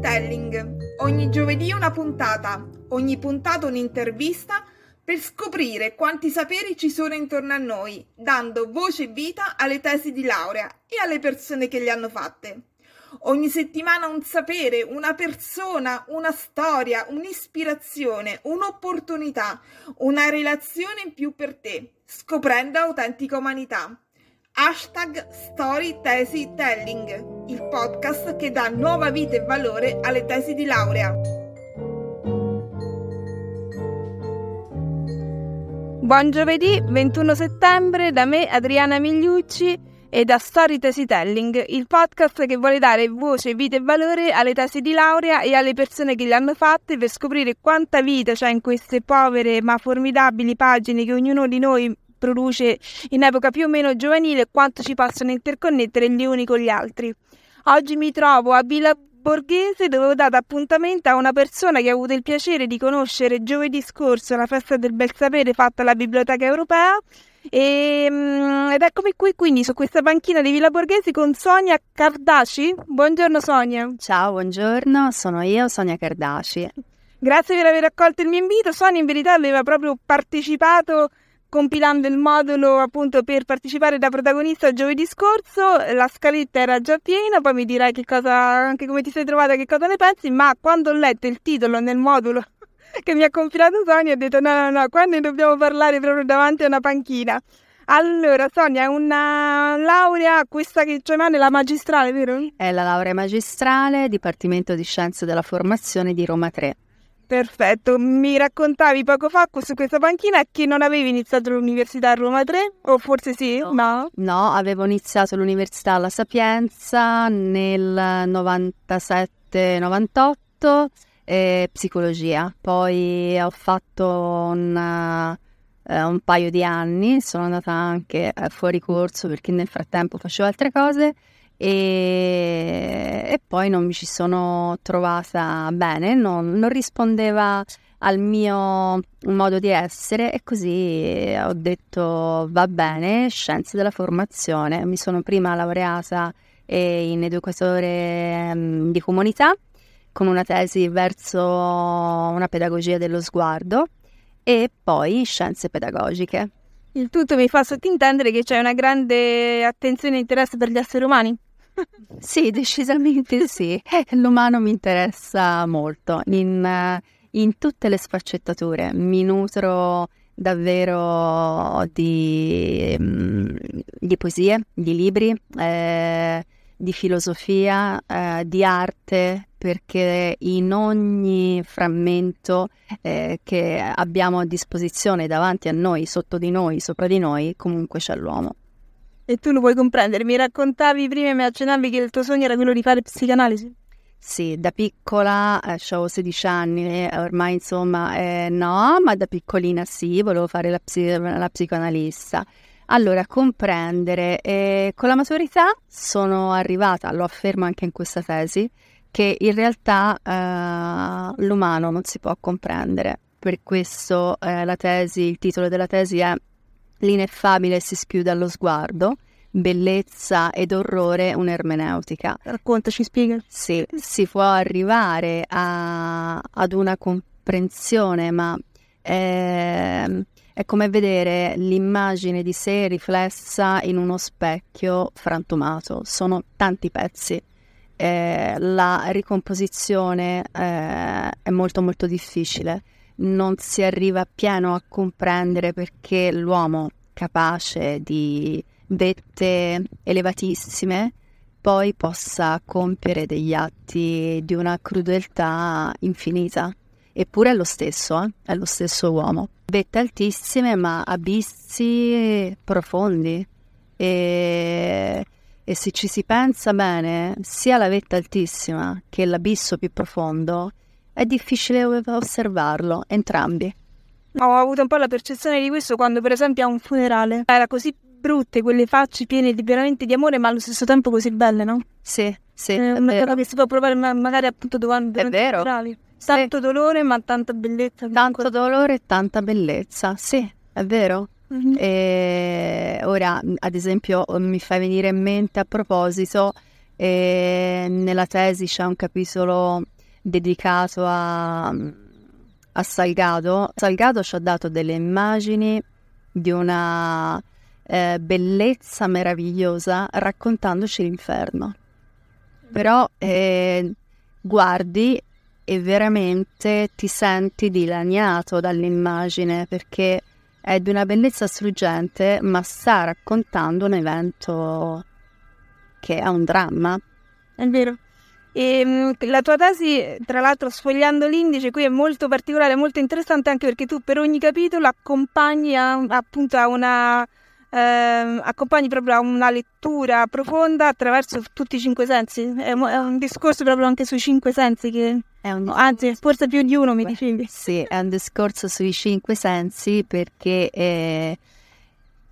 Telling. Ogni giovedì una puntata, ogni puntata un'intervista per scoprire quanti saperi ci sono intorno a noi, dando voce e vita alle tesi di laurea e alle persone che le hanno fatte. Ogni settimana un sapere, una persona, una storia, un'ispirazione, un'opportunità, una relazione in più per te, scoprendo autentica umanità. Hashtag Story Tesi Telling, il podcast che dà nuova vita e valore alle tesi di laurea. Buon giovedì 21 settembre da me Adriana Migliucci e da Story Tesi Telling, il podcast che vuole dare voce, vita e valore alle tesi di laurea e alle persone che le hanno fatte per scoprire quanta vita c'è in queste povere ma formidabili pagine che ognuno di noi produce in epoca più o meno giovanile e quanto ci possono interconnettere gli uni con gli altri. Oggi mi trovo a Villa Borghese dove ho dato appuntamento a una persona che ho avuto il piacere di conoscere giovedì scorso alla festa del bel sapere fatta alla Biblioteca Europea e, ehm, ed eccomi qui quindi su questa panchina di Villa Borghese con Sonia Cardaci. Buongiorno Sonia. Ciao, buongiorno, sono io, Sonia Cardaci. Grazie per aver accolto il mio invito. Sonia in verità aveva proprio partecipato compilando il modulo appunto per partecipare da protagonista giovedì scorso, la scaletta era già piena, poi mi dirai che cosa, anche come ti sei trovata, che cosa ne pensi, ma quando ho letto il titolo nel modulo che mi ha compilato Sonia ho detto no no no, qua ne dobbiamo parlare proprio davanti a una panchina. Allora, Sonia, è una laurea, questa che c'è in mano è la magistrale, vero? È la laurea magistrale, Dipartimento di Scienze della Formazione di Roma 3. Perfetto, mi raccontavi poco fa su questa panchina che non avevi iniziato l'università a Roma 3 o forse sì? No. No, avevo iniziato l'università alla Sapienza nel 97-98 eh, psicologia, poi ho fatto un, eh, un, paio di anni, sono andata anche eh, fuori corso perché nel frattempo facevo altre cose e, e poi non mi ci sono trovata bene, non, non rispondeva al mio modo di essere e così ho detto va bene, scienze della formazione. Mi sono prima laureata in educatore um, di comunità con una tesi verso una pedagogia dello sguardo e poi scienze pedagogiche. Il tutto mi fa sottintendere che c'è una grande attenzione e interesse per gli esseri umani. Sì, decisamente sì. L'umano mi interessa molto in, in tutte le sfaccettature. Mi nutro davvero di, mm, di poesie, di libri, eh, di filosofia, eh, di arte, perché in ogni frammento eh, che abbiamo a disposizione davanti a noi, sotto di noi, sopra di noi, comunque c'è l'uomo. E tu lo puoi comprendere. Mi raccontavi prima e mi accennavi che il tuo sogno era quello di fare psicanalisi. Sì, da piccola, eh, avevo 16 anni, eh, ormai insomma eh, no, ma da piccolina sì, volevo fare la, psi- la psicoanalista. Allora, comprendere, eh, con la maturità sono arrivata, lo affermo anche in questa tesi, che in realtà eh, l'umano non si può comprendere. Per questo eh, la tesi, il titolo della tesi è L'ineffabile si schiude allo sguardo, bellezza ed orrore un'ermeneutica. Raccontaci, spiega. Sì, si può arrivare a, ad una comprensione, ma è, è come vedere l'immagine di sé riflessa in uno specchio frantumato. Sono tanti pezzi. Eh, la ricomposizione eh, è molto molto difficile non si arriva pieno a comprendere perché l'uomo capace di vette elevatissime poi possa compiere degli atti di una crudeltà infinita. Eppure è lo stesso, eh? è lo stesso uomo. Vette altissime ma abissi profondi. E, e se ci si pensa bene, sia la vetta altissima che l'abisso più profondo è difficile osservarlo, entrambi. Ho avuto un po' la percezione di questo quando, per esempio, a un funerale era così brutte quelle facce piene di, veramente di amore, ma allo stesso tempo così belle, no? Sì, sì. Eh, è vero. che si può provare magari appunto durante vero. funerali. Tanto sì. dolore, ma tanta bellezza. Tanto ancora. dolore e tanta bellezza, sì, è vero. Mm-hmm. E ora, ad esempio, mi fa venire in mente a proposito E nella tesi c'è un capitolo dedicato a, a Salgado. Salgado ci ha dato delle immagini di una eh, bellezza meravigliosa raccontandoci l'inferno. Però eh, guardi e veramente ti senti dilaniato dall'immagine perché è di una bellezza struggente, ma sta raccontando un evento che è un dramma. È vero. E, ehm, la tua tesi, tra l'altro, sfogliando l'indice, qui è molto particolare, molto interessante anche perché tu per ogni capitolo accompagni a, appunto a una eh, accompagni proprio a una lettura profonda attraverso tutti i cinque sensi. È, un discorso proprio anche sui cinque sensi che un... Anzi, forse più di uno mi dicevi. Sì, è un discorso sui cinque sensi perché eh,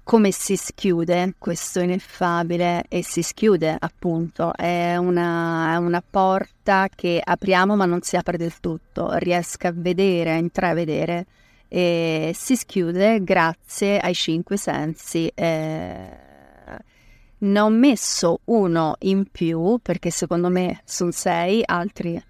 come si schiude questo ineffabile e si schiude appunto, è una, è una porta che apriamo ma non si apre del tutto, riesco a vedere, a intravedere e si schiude grazie ai cinque sensi. Eh, ne ho messo uno in più perché secondo me sono sei, altri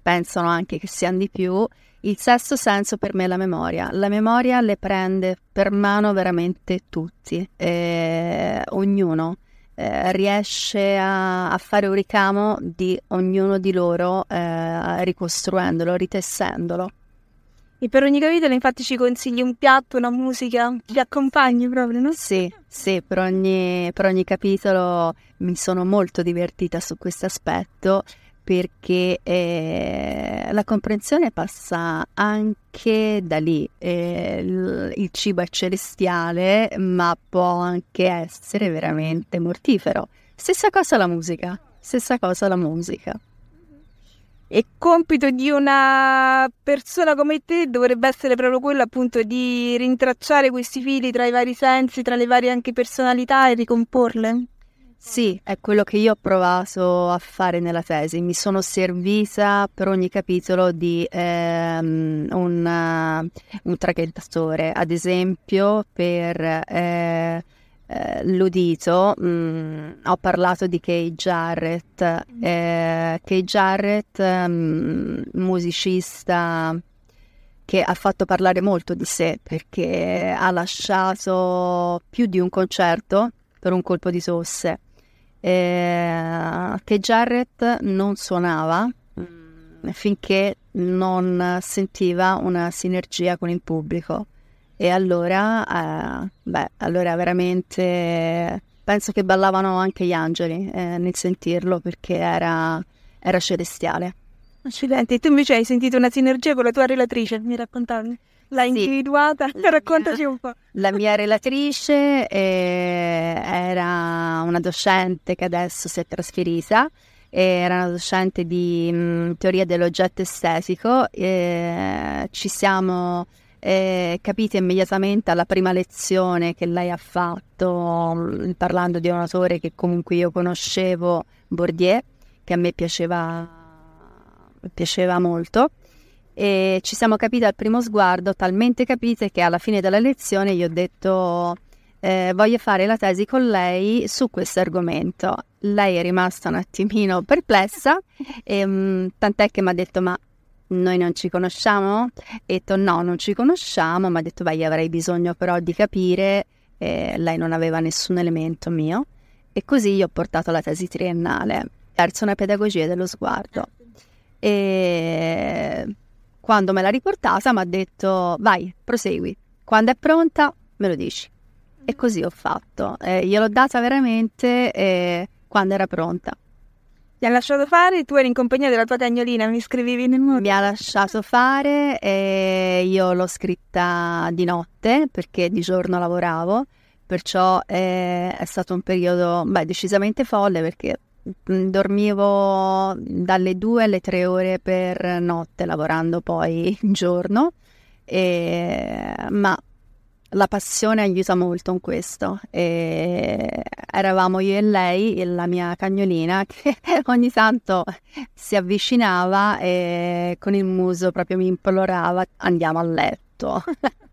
pensano anche che siano di più. Il sesto senso per me è la memoria. La memoria le prende per mano veramente tutti, eh, ognuno. Eh, riesce a, a, fare un ricamo di ognuno di loro eh, ricostruendolo, ritessendolo. E per ogni capitolo infatti ci consigli un piatto, una musica, ti accompagni proprio, no? Sì, sì, per ogni, per ogni capitolo mi sono molto divertita su questo aspetto perché eh, la comprensione passa anche da lì. Eh, il, cibo è celestiale, ma può anche essere veramente mortifero. Stessa cosa la musica, stessa cosa la musica. E compito di una persona come te dovrebbe essere proprio quello appunto di rintracciare questi fili tra i vari sensi, tra le varie anche personalità e ricomporle. Sì, è quello che io ho provato a fare nella tesi. Mi sono servita per ogni capitolo di ehm, un, uh, un traghettatore. Ad esempio, per eh, eh, l'udito, mh, mm, ho parlato di Kay Jarrett. Eh, Kay Jarrett, mh, mm, musicista che ha fatto parlare molto di sé perché ha lasciato più di un concerto per un colpo di tosse. Eh, che Jarrett non suonava mm, finché non sentiva una sinergia con il pubblico e allora, eh, beh, allora veramente penso che ballavano anche gli angeli eh, nel sentirlo perché era, era celestiale. Accidenti, tu invece hai sentito una sinergia con la tua relatrice, mi raccontavi? L'hai sì. individuata? La Raccontaci un po'. La mia relatrice eh, era una docente che adesso si è trasferita, era una docente di mh, teoria dell'oggetto estetico, eh, ci siamo eh, capite immediatamente alla prima lezione che lei ha fatto parlando di un autore che comunque io conoscevo, Bourdieu, che a me piaceva, piaceva molto. E ci siamo capite al primo sguardo, talmente capite che alla fine della lezione io ho detto eh, voglio fare la tesi con lei su questo argomento. Lei è rimasta un attimino perplessa, e, mh, mm, tant'è che mi ha detto ma noi non ci conosciamo? Ho detto no, non ci conosciamo, ma ha detto vai, avrei bisogno però di capire, eh, lei non aveva nessun elemento mio e così io ho portato la tesi triennale verso una pedagogia dello sguardo. E quando me l'ha riportata mi ha detto vai, prosegui, quando è pronta me lo dici. E così ho fatto, eh, gliel'ho data veramente eh, quando era pronta. Ti ha lasciato fare, tu eri in compagnia della tua cagnolina, mi scrivevi nel modo. Mi ha lasciato fare e io l'ho scritta di notte perché di giorno lavoravo, perciò è, è stato un periodo beh, decisamente folle perché mm, dormivo dalle due alle tre ore per notte lavorando poi in giorno, e, ma la passione aiuta molto in questo. E eravamo io e lei e la mia cagnolina che ogni tanto si avvicinava e con il muso proprio mi implorava andiamo a letto.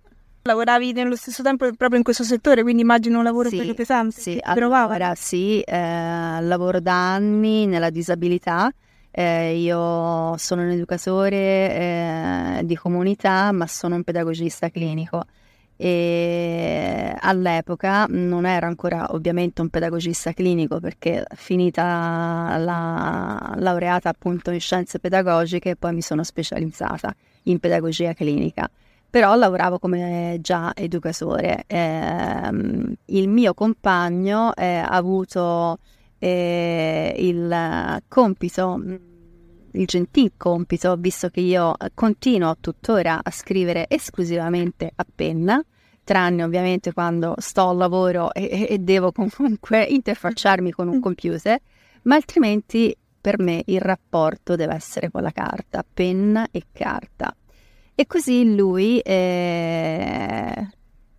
Lavoravi nello stesso tempo proprio in questo settore, quindi immagino un lavoro Sì, pesante. Sì, allora sì, eh, lavoro da anni nella disabilità. Eh, io sono un educatore eh, di comunità, ma sono un pedagogista clinico. E all'epoca non ero ancora ovviamente un pedagogista clinico perché finita la laureata appunto in scienze pedagogiche poi mi sono specializzata in pedagogia clinica però lavoravo come già educatore. Ehm, il mio compagno eh, ha avuto eh, il compito, il gentil compito, visto che io continuo tuttora a scrivere esclusivamente a penna, tranne ovviamente quando sto al lavoro e, e devo comunque interfacciarmi con un computer, ma altrimenti per me il rapporto deve essere con la carta, penna e carta. E così lui eh,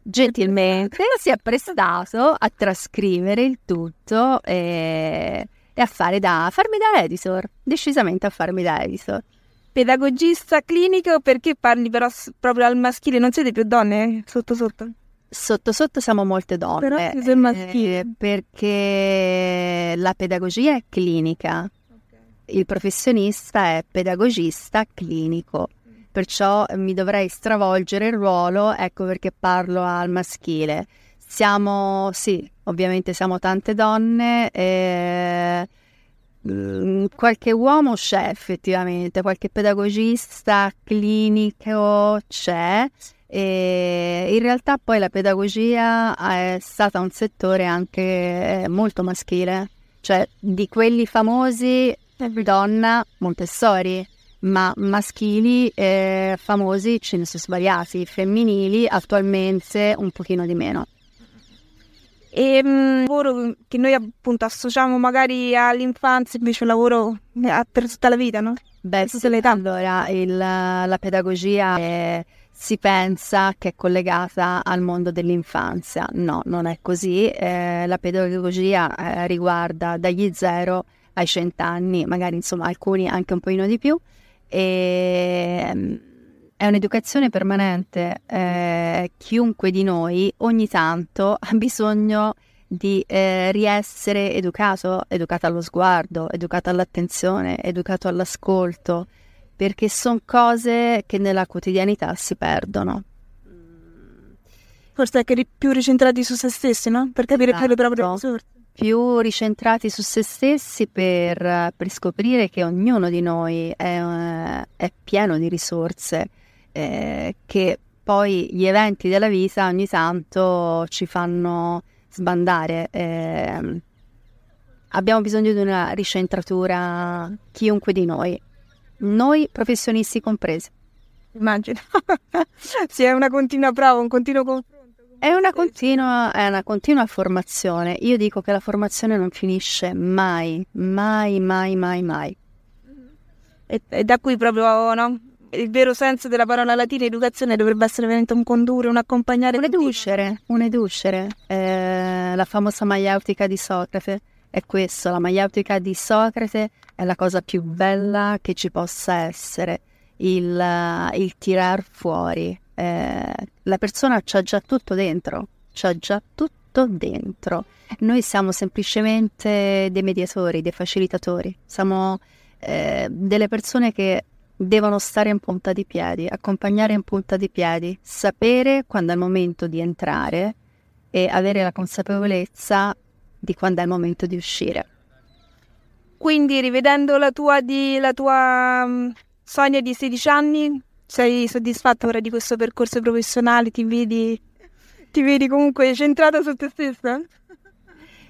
gentilmente si è prestato a trascrivere il tutto e, e a fare da, farmi da editor, decisamente a farmi da editor. Pedagogista clinico perché parli però proprio al maschile, non siete più donne eh, sotto sotto? Sotto sotto siamo molte donne, Però si sei maschile. eh, perché la pedagogia è clinica, il professionista è pedagogista clinico. Perciò mi dovrei stravolgere il ruolo, ecco perché parlo al maschile. Siamo, sì, ovviamente siamo tante donne, e, mm, qualche uomo c'è effettivamente, qualche pedagogista clinico c'è. E in realtà poi la pedagogia è stata un settore anche molto maschile, cioè di quelli famosi, donna Montessori, ma maschili eh, famosi ce ne sono svariati, femminili attualmente un pochino di meno. E mm, lavoro che noi appunto associamo magari all'infanzia, invece un lavoro eh, per tutta la vita, no? Beh, sì, allora il- la pedagogia è- si pensa che è collegata al mondo dell'infanzia. No, non è così. Eh, la pedagogia eh, riguarda dagli 0 ai 100 anni, magari insomma alcuni anche un pochino di più. E, mm, è un'educazione permanente. Eh, chiunque di noi ogni tanto ha bisogno di eh, riessere educato, educato allo sguardo, educato all'attenzione, educato all'ascolto, perché sono cose che nella quotidianità si perdono. Forse anche ri- più ricentrati su se stessi, no? Per capire più le proprie Esatto. risorse. Più ricentrati su se stessi per, per scoprire che ognuno di noi è, eh, è pieno di risorse, eh, che poi gli eventi della vita ogni tanto ci fanno sbandare. ehm, abbiamo bisogno di una ricentratura, chiunque di noi, noi professionisti compresi. Immagino. sì, è una continua prova, un continuo confronto. È una, continua, è una continua formazione. Io dico che la formazione non finisce mai, mai, mai, mai, mai. E, e da qui proprio, no? Il vero senso della parola latina educazione dovrebbe essere veramente un condurre, un accompagnare. Un educere, un educere. Eh, la famosa maieutica di Socrate è questo, la maieutica di Socrate è la cosa più bella che ci possa essere, il, eh, il tirar fuori. Eh, la persona c'ha già tutto dentro, c'ha già tutto dentro. Noi siamo semplicemente dei mediatori, dei facilitatori, siamo eh, delle persone che devono stare in punta di piedi, accompagnare in punta di piedi, sapere quando è il momento di entrare e avere la consapevolezza di quando è il momento di uscire. Quindi, rivedendo la tua, di, la tua Sonia di 16 anni, sei soddisfatta ora di questo percorso professionale? Ti vedi, ti vedi comunque centrata su te stessa?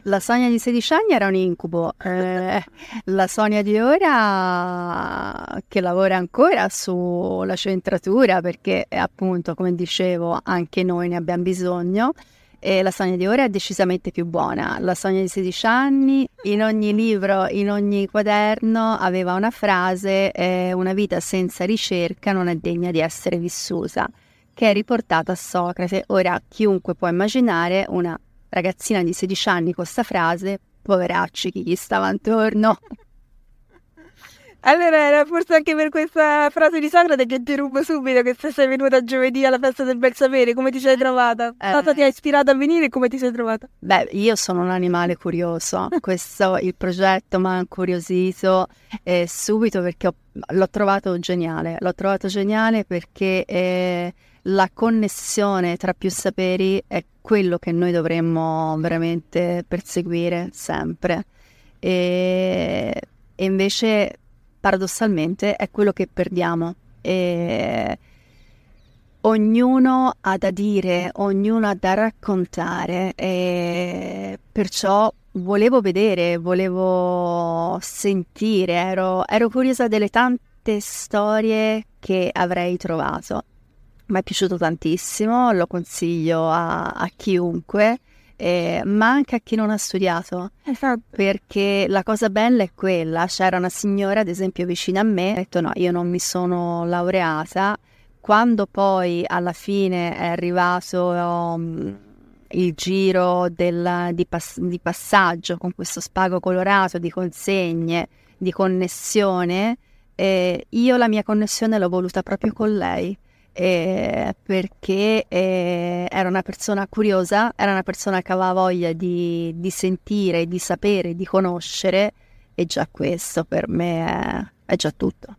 La Sonia di 16 anni era un incubo, eh, la Sonia di ora che lavora ancora sulla centratura perché eh, appunto come dicevo anche noi ne abbiamo bisogno e la Sonia di ora è decisamente più buona. La Sonia di 16 anni in ogni libro, in ogni quaderno aveva una frase eh, una vita senza ricerca non è degna di essere vissuta che è riportata a Socrate. Ora chiunque può immaginare una ragazzina di 16 anni con questa frase, poveracci chi gli stava intorno. Allora era forse anche per questa frase di Socrate che ti rubo subito che se sei venuta giovedì alla festa del bel sapere, come ti sei trovata? Eh. Cosa ti ha ispirato a venire e come ti sei trovata? Beh, io sono un animale curioso, questo il progetto mi ha incuriosito eh, subito perché ho- l'ho trovato geniale, l'ho trovato geniale perché eh, la connessione tra più saperi è quello che noi dovremmo veramente perseguire sempre e, e invece paradossalmente è quello che perdiamo. E ognuno ha da dire, ognuno ha da raccontare e perciò volevo vedere, volevo sentire, ero, ero curiosa delle tante storie che avrei trovato. Mi è piaciuto tantissimo, lo consiglio a, a chiunque, eh, ma anche a chi non ha studiato Esatto. perché la cosa bella è quella, c'era una signora ad esempio vicino a me, ha detto no, io non mi sono laureata, quando poi alla fine è arrivato um, il giro del- di, pass- di passaggio con questo spago colorato di consegne, di connessione, eh, io la mia connessione l'ho voluta proprio con lei. Eh, perché eh, era una persona curiosa, era una persona che aveva voglia di, di sentire, di sapere, di conoscere e già questo per me è, è già tutto.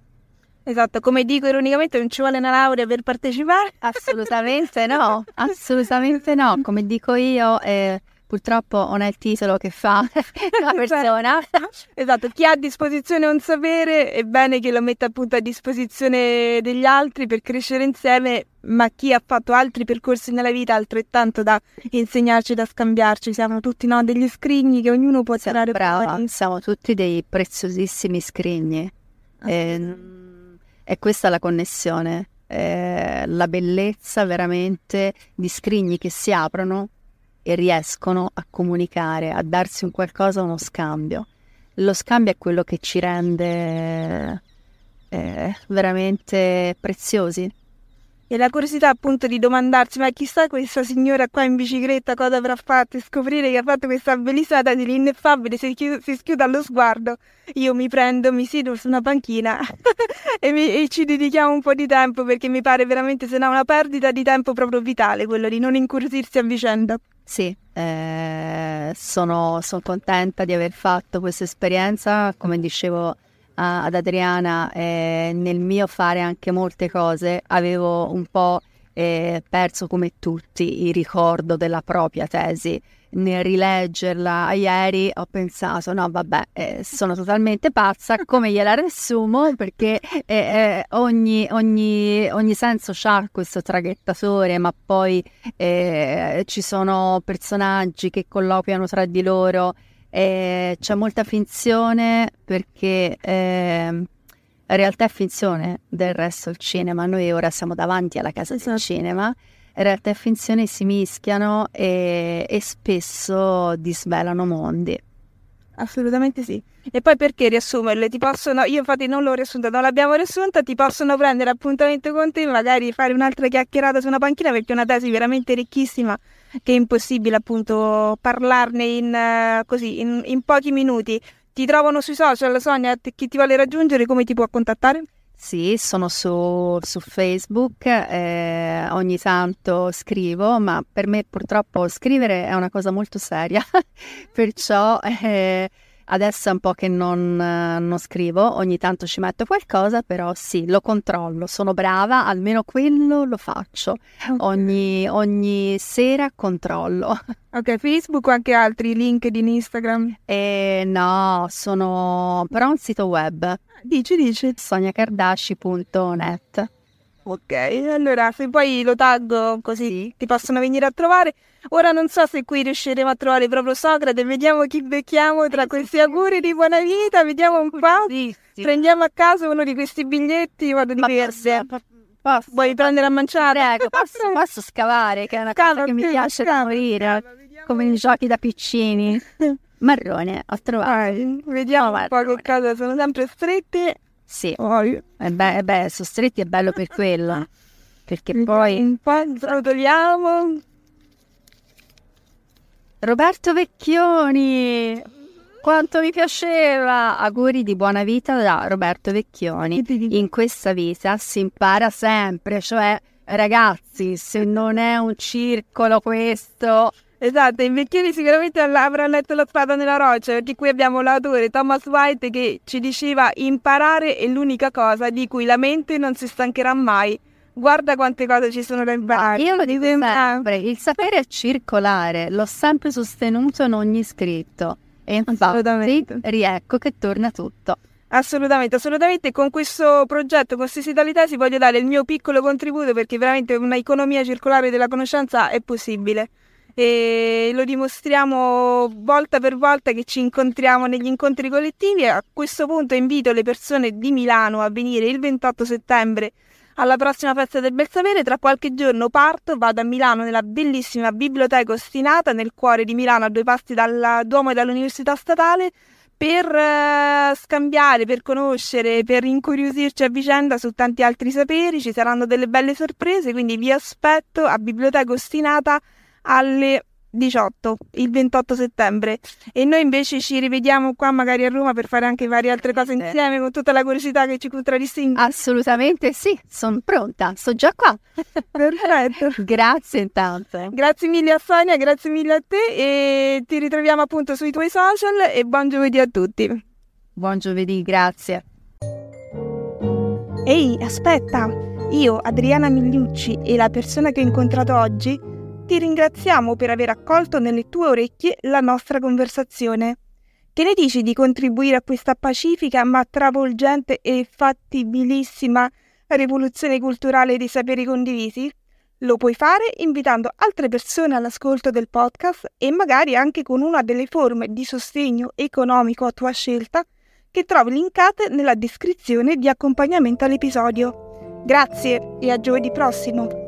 Esatto, come dico ironicamente non ci vuole una laurea per partecipare. Assolutamente no, assolutamente no. Come dico io, eh, purtroppo non è il titolo che fa la persona. Esatto, chi ha a disposizione un sapere è bene che lo metta appunto a disposizione degli altri per crescere insieme, ma chi ha fatto altri percorsi nella vita altrettanto da insegnarci, da scambiarci. Siamo tutti no, degli scrigni che ognuno può tirare Brava, siamo tutti dei preziosissimi scrigni. E, e questa è la connessione, eh, la bellezza veramente di scrigni che si aprono e riescono a comunicare, a darsi un qualcosa, uno scambio. Lo scambio è quello che ci rende eh, veramente preziosi. E la curiosità appunto di domandarsi, ma chissà questa signora qua in bicicletta cosa avrà fatto e scoprire che ha fatto questa bellissima tesi l'ineffabile, si, chi- si schiude allo sguardo. Io mi prendo, mi siedo su una panchina e, mi- e ci dedichiamo un po' di tempo perché mi pare veramente se no una perdita di tempo proprio vitale quello di non incuriosirsi a vicenda. Sì, eh, sono, sono contenta di aver fatto questa esperienza, come dicevo a- ad Adriana, eh, nel mio fare anche molte cose avevo un po' eh, perso come tutti il ricordo della propria tesi. Nel rileggerla ieri ho pensato, no vabbè, eh, sono totalmente pazza, come gliela riassumo? Perché eh, eh, ogni, ogni, ogni senso ha questo traghettatore, ma poi eh, ci sono personaggi che colloquiano tra di loro, c'è molta finzione perché eh, in realtà è finzione del resto il cinema, noi ora siamo davanti alla casa Esatto. del cinema, in realtà e finzione si mischiano e, e spesso disvelano mondi. Assolutamente sì. E poi perché riassumerle? Ti possono, io infatti non l'ho riassunta, non l'abbiamo riassunta, ti possono prendere appuntamento con te, magari fare un'altra chiacchierata su una panchina perché è una tesi veramente ricchissima che è impossibile appunto parlarne in, eh, così, in, in pochi minuti. Ti trovano sui social, Sonia, chi ti vuole raggiungere, come ti può contattare? Sì, sono su, su Facebook, eh, ogni tanto scrivo, ma per me purtroppo scrivere è una cosa molto seria, perciò eh, adesso è un po' che non, eh, non scrivo, ogni tanto ci metto qualcosa, però sì, lo controllo, sono brava, almeno quello lo faccio, ogni, ogni sera controllo. Ok, Facebook o anche altri, LinkedIn, Instagram? E no, sono però un sito web, Dici, dici. soniacardaci.net. Ok, allora se poi lo taggo così Sì. ti possono venire a trovare. Ora non so se qui riusciremo a trovare proprio Socrate, vediamo chi becchiamo tra questi auguri di buona vita, vediamo un po'. Prendiamo a caso uno di questi biglietti, vado di Ma verde. posso, Vuoi prendere a manciare? prego, posso, posso scavare, che è una cosa Scava, che mi piace da scava, morire, scava, come i giochi da piccini. Marrone, ho trovato. Vai, vediamo un po' che cosa sono sempre strette. Sì, Poi, e beh, beh, sono stretti è bello per quello, perché poi un po' rotoliamo. Roberto Vecchioni, quanto mi piaceva! Auguri di buona vita da Roberto Vecchioni. In questa vita si impara sempre, cioè ragazzi, se non è un circolo questo, Esatto, in Vecchioni sicuramente avrà letto La spada nella roccia, perché qui abbiamo l'autore Thomas White che ci diceva imparare è l'unica cosa di cui la mente non si stancherà mai. Guarda quante cose ci sono da imparare. Io lo dico sempre, il sapere è circolare, l'ho sempre sostenuto in ogni scritto. E infatti riecco che torna tutto. Assolutamente, assolutamente. Con questo progetto, con Sesitalità, si voglio dare il mio piccolo contributo perché veramente un'economia circolare della conoscenza è possibile e lo dimostriamo volta per volta che ci incontriamo negli incontri collettivi a questo punto invito le persone di Milano a venire il 28 settembre alla prossima festa del bel sapere. Tra qualche giorno parto, vado a Milano nella bellissima biblioteca ostinata nel cuore di Milano, a due passi dal Duomo e dall'Università Statale, per uh, scambiare, per conoscere, per incuriosirci a vicenda su tanti altri saperi. Ci saranno delle belle sorprese, quindi vi aspetto a Biblioteca Ostinata alle 18, il 28 settembre. E noi invece ci rivediamo qua magari a Roma per fare anche varie altre cose insieme con tutta la curiosità che ci contraddistingue. Assolutamente sì, sono pronta, sto già qua. Perfetto. grazie intanto. Grazie mille a Sonia, grazie mille a te e ti ritroviamo appunto sui tuoi social e buon giovedì a tutti. Buon giovedì, grazie. Ehi, aspetta! Io, Adriana Migliucci e la persona che ho incontrato oggi ti ringraziamo per aver accolto nelle tue orecchie la nostra conversazione. Che ne dici di contribuire a questa pacifica ma travolgente e fattibilissima rivoluzione culturale dei saperi condivisi? Lo puoi fare invitando altre persone all'ascolto del podcast e magari anche con una delle forme di sostegno economico a tua scelta che trovi linkate nella descrizione di accompagnamento all'episodio. Grazie e a giovedì prossimo!